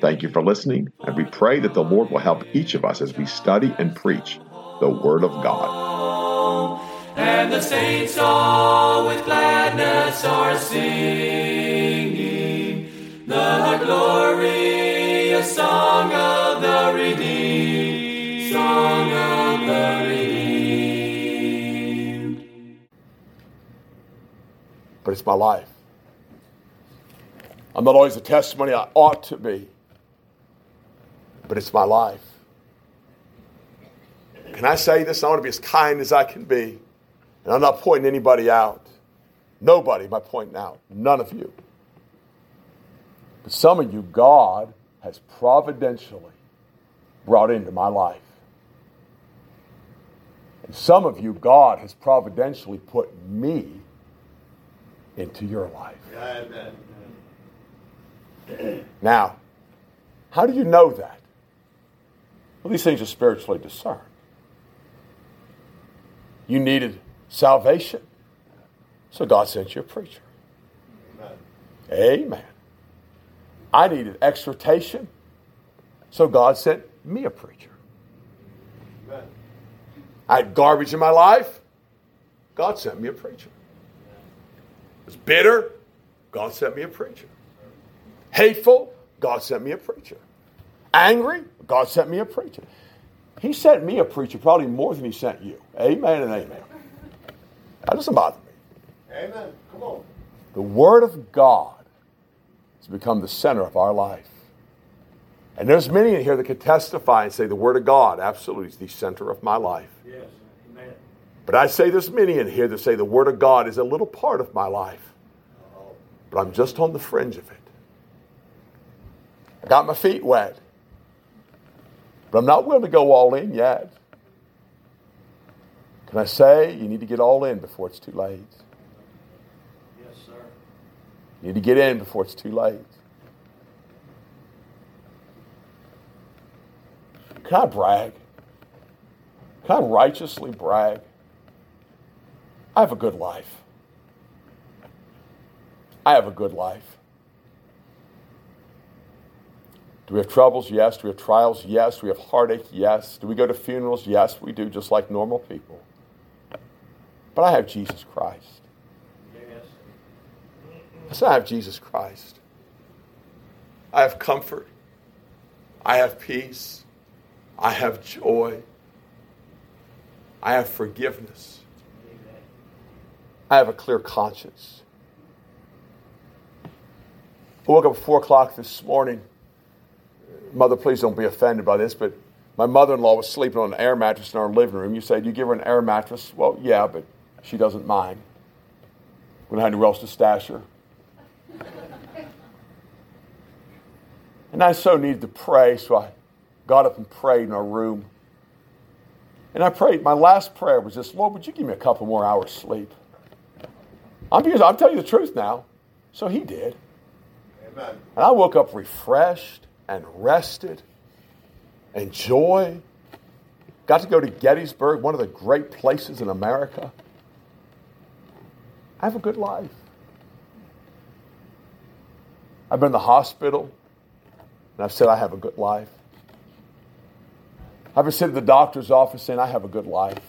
Thank you for listening, and we pray that the Lord will help each of us as we study and preach the Word of God. And the saints all with gladness are singing the glorious song of the redeemed, song of the redeemed. But it's my life. I'm not always the testimony I ought to be but it's my life. Can I say this? I want to be as kind as I can be. And I'm not pointing anybody out. Nobody am I pointing out. None of you. But some of you, God has providentially brought into my life. And some of you, God has providentially put me into your life. Amen. Now, how do you know that? Well, these things are spiritually discerned. You needed salvation, so God sent you a preacher. Amen. Amen. I needed exhortation, so God sent me a preacher. Amen. I had garbage in my life, God sent me a preacher. I was bitter, God sent me a preacher. Hateful, God sent me a preacher angry, God sent me a preacher. He sent me a preacher probably more than he sent you. Amen and amen. That doesn't bother me. Amen. Come on. The Word of God has become the center of our life. And there's many in here that could testify and say the Word of God absolutely is the center of my life. Yes. Amen. But I say there's many in here that say the Word of God is a little part of my life. But I'm just on the fringe of it. I got my feet wet. But I'm not willing to go all in yet. Can I say you need to get all in before it's too late? Yes, sir. You need to get in before it's too late. Can I brag? Can I righteously brag? I have a good life. I have a good life. Do we have troubles? Yes. Do we have trials? Yes. Do we have heartache? Yes. Do we go to funerals? Yes, we do, just like normal people. But I have Jesus Christ. Yes. Yes, I have Jesus Christ. I have comfort. I have peace. I have joy. I have forgiveness. I have a clear conscience. I woke up at 4 o'clock this morning mother, please don't be offended by this, but my mother in law was sleeping on an air mattress in our living room. You say, Do you give her an air mattress? Well, yeah, but she doesn't mind. We don't have anywhere else to stash her. and I so needed to pray, so I got up and prayed in our room. And I prayed, my last prayer was this Lord, would you give me a couple more hours sleep? I'm, I'm telling you the truth now. So he did. Amen. And I woke up refreshed and rested and joy. Got to go to Gettysburg, one of the great places in America. I have a good life. I've been in the hospital and I've said I have a good life. I've been sitting in the doctor's office saying I have a good life.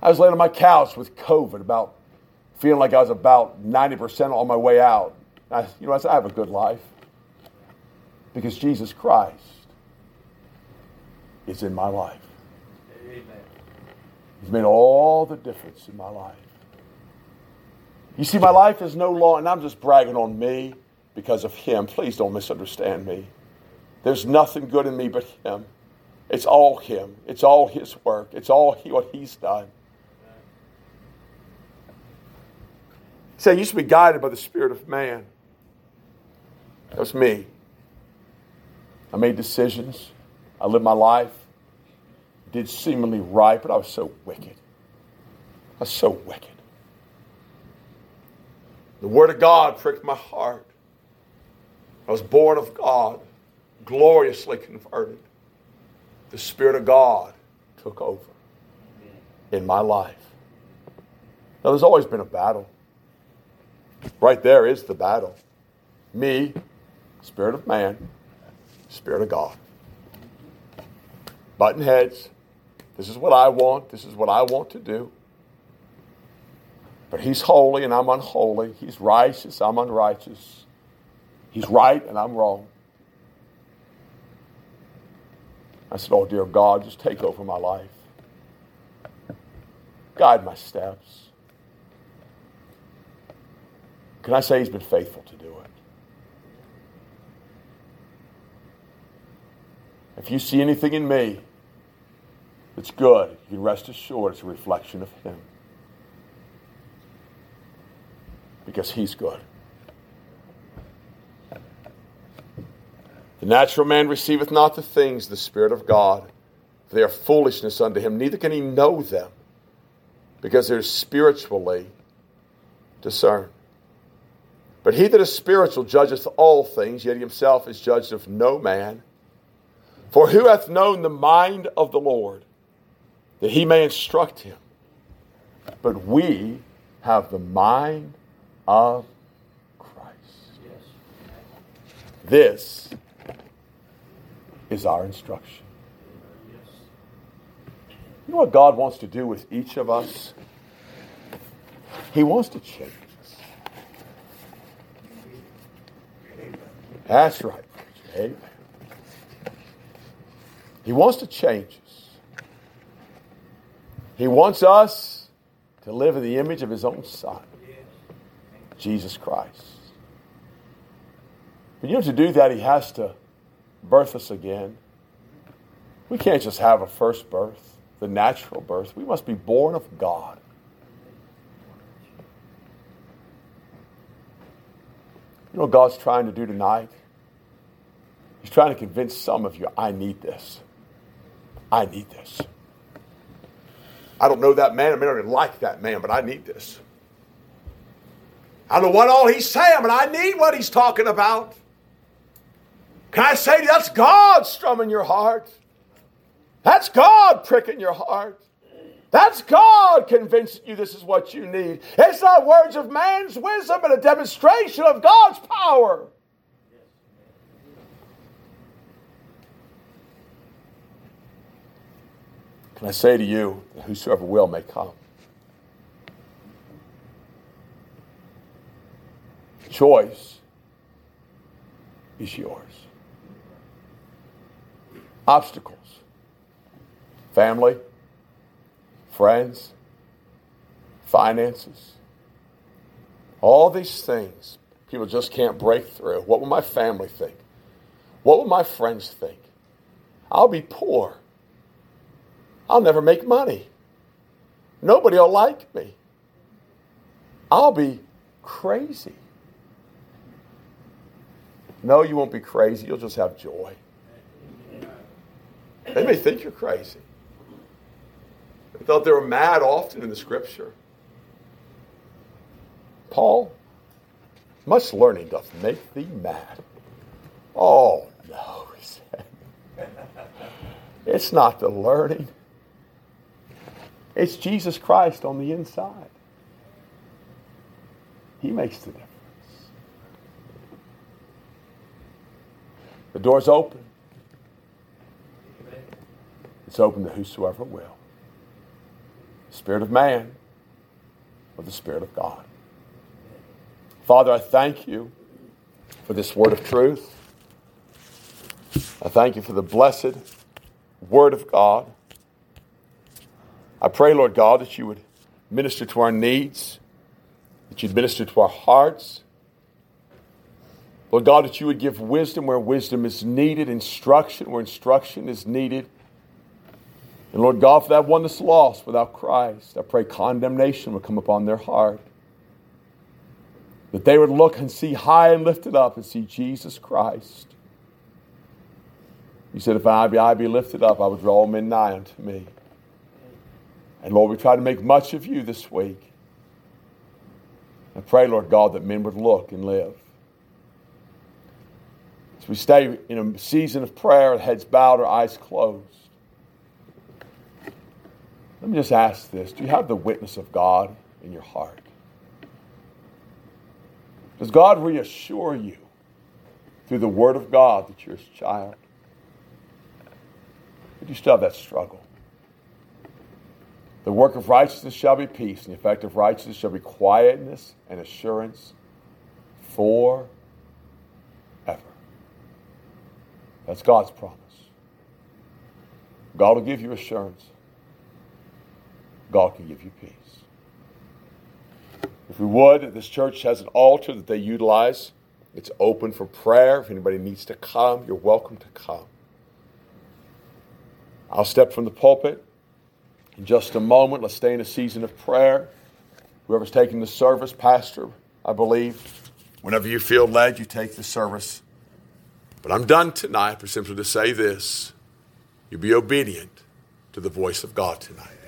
I was laying on my couch with COVID, about feeling like I was about 90% on my way out. I, you know, I said, I have a good life because Jesus Christ is in my life. Amen. He's made all the difference in my life. You see, my life is no law, and I'm just bragging on me because of Him. Please don't misunderstand me. There's nothing good in me but Him. It's all Him. It's all His work. It's all he, what He's done. Say, so used to be guided by the Spirit of man. That's me. I made decisions. I lived my life. Did seemingly right, but I was so wicked. I was so wicked. The Word of God pricked my heart. I was born of God, gloriously converted. The Spirit of God took over in my life. Now, there's always been a battle. Right there is the battle. Me, Spirit of man, Spirit of God. Button heads. This is what I want. This is what I want to do. But he's holy and I'm unholy. He's righteous, I'm unrighteous. He's right and I'm wrong. I said, Oh, dear God, just take over my life. Guide my steps. Can I say he's been faithful to do it? If you see anything in me that's good, you can rest assured it's a reflection of him. Because he's good. The natural man receiveth not the things of the Spirit of God, for they are foolishness unto him, neither can he know them, because they're spiritually discerned. But he that is spiritual judgeth all things, yet he himself is judged of no man. For who hath known the mind of the Lord, that he may instruct him? But we have the mind of Christ. This is our instruction. You know what God wants to do with each of us? He wants to change us. That's right. Amen. He wants to change us. He wants us to live in the image of His own Son, Jesus Christ. But you know, to do that, He has to birth us again. We can't just have a first birth, the natural birth. We must be born of God. You know what God's trying to do tonight? He's trying to convince some of you, I need this. I need this. I don't know that man. I may not even like that man, but I need this. I don't know what all he's saying, but I need what he's talking about. Can I say that's God strumming your heart? That's God pricking your heart. That's God convincing you this is what you need. It's not words of man's wisdom, but a demonstration of God's power. Can I say to you whosoever will may come? Choice is yours. Obstacles, family, friends, finances, all these things people just can't break through. What will my family think? What will my friends think? I'll be poor. I'll never make money. Nobody will like me. I'll be crazy. No, you won't be crazy. You'll just have joy. They may think you're crazy. They thought they were mad often in the scripture. Paul, much learning doth make thee mad. Oh, no, he said. It's not the learning, it's Jesus Christ on the inside. He makes the difference. The door's open. It's open to whosoever will. Spirit of man or the Spirit of God. Father, I thank you for this word of truth. I thank you for the blessed word of God. I pray, Lord God, that you would minister to our needs, that you'd minister to our hearts. Lord God, that you would give wisdom where wisdom is needed, instruction where instruction is needed. And Lord God, for that one that's lost without Christ, I pray condemnation would come upon their heart. That they would look and see high and lifted up and see Jesus Christ. You said, if I be, I be lifted up, I would draw men nigh unto me. And Lord, we try to make much of you this week. I pray, Lord God, that men would look and live. As we stay in a season of prayer, heads bowed, our eyes closed. Let me just ask this Do you have the witness of God in your heart? Does God reassure you through the Word of God that you're His child? Do you still have that struggle? The work of righteousness shall be peace, and the effect of righteousness shall be quietness and assurance forever. That's God's promise. God will give you assurance. God can give you peace. If we would, this church has an altar that they utilize. It's open for prayer. If anybody needs to come, you're welcome to come. I'll step from the pulpit in just a moment. Let's stay in a season of prayer. Whoever's taking the service, Pastor, I believe, whenever you feel led, you take the service. But I'm done tonight for simply to say this you be obedient to the voice of God tonight.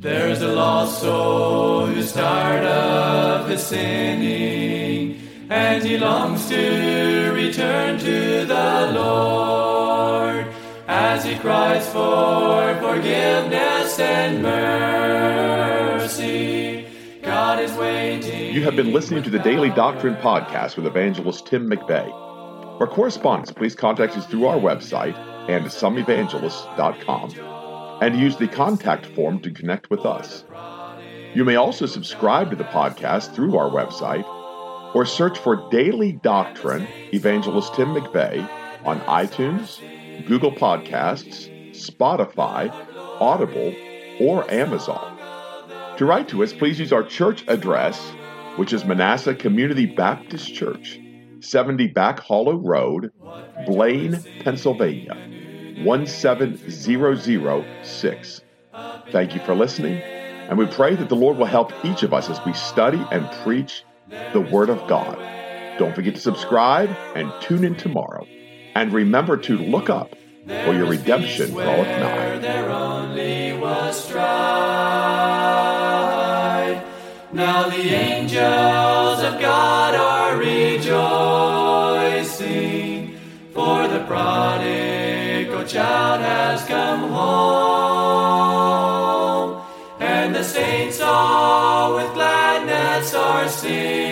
There's a lost soul who's tired of his sinning, and he longs to return to the Lord as he cries for forgiveness and mercy. God is waiting. You have been listening to the Daily Doctrine Podcast with evangelist Tim McVeigh. For correspondence, please contact us through our website andsomeevangelists.com and use the contact form to connect with us. You may also subscribe to the podcast through our website or search for Daily Doctrine Evangelist Tim McVeigh on iTunes, Google Podcasts, Spotify, Audible, or Amazon. To write to us, please use our church address, which is Manasseh Community Baptist Church, 70 Back Hollow Road, Blain, Pennsylvania 17006. Thank you for listening, and we pray that the Lord will help each of us as we study and preach the Word of God. Don't forget to subscribe and tune in tomorrow. And remember to look up, for your redemption draweth nigh. There only was strife. Now the angels of God are gladness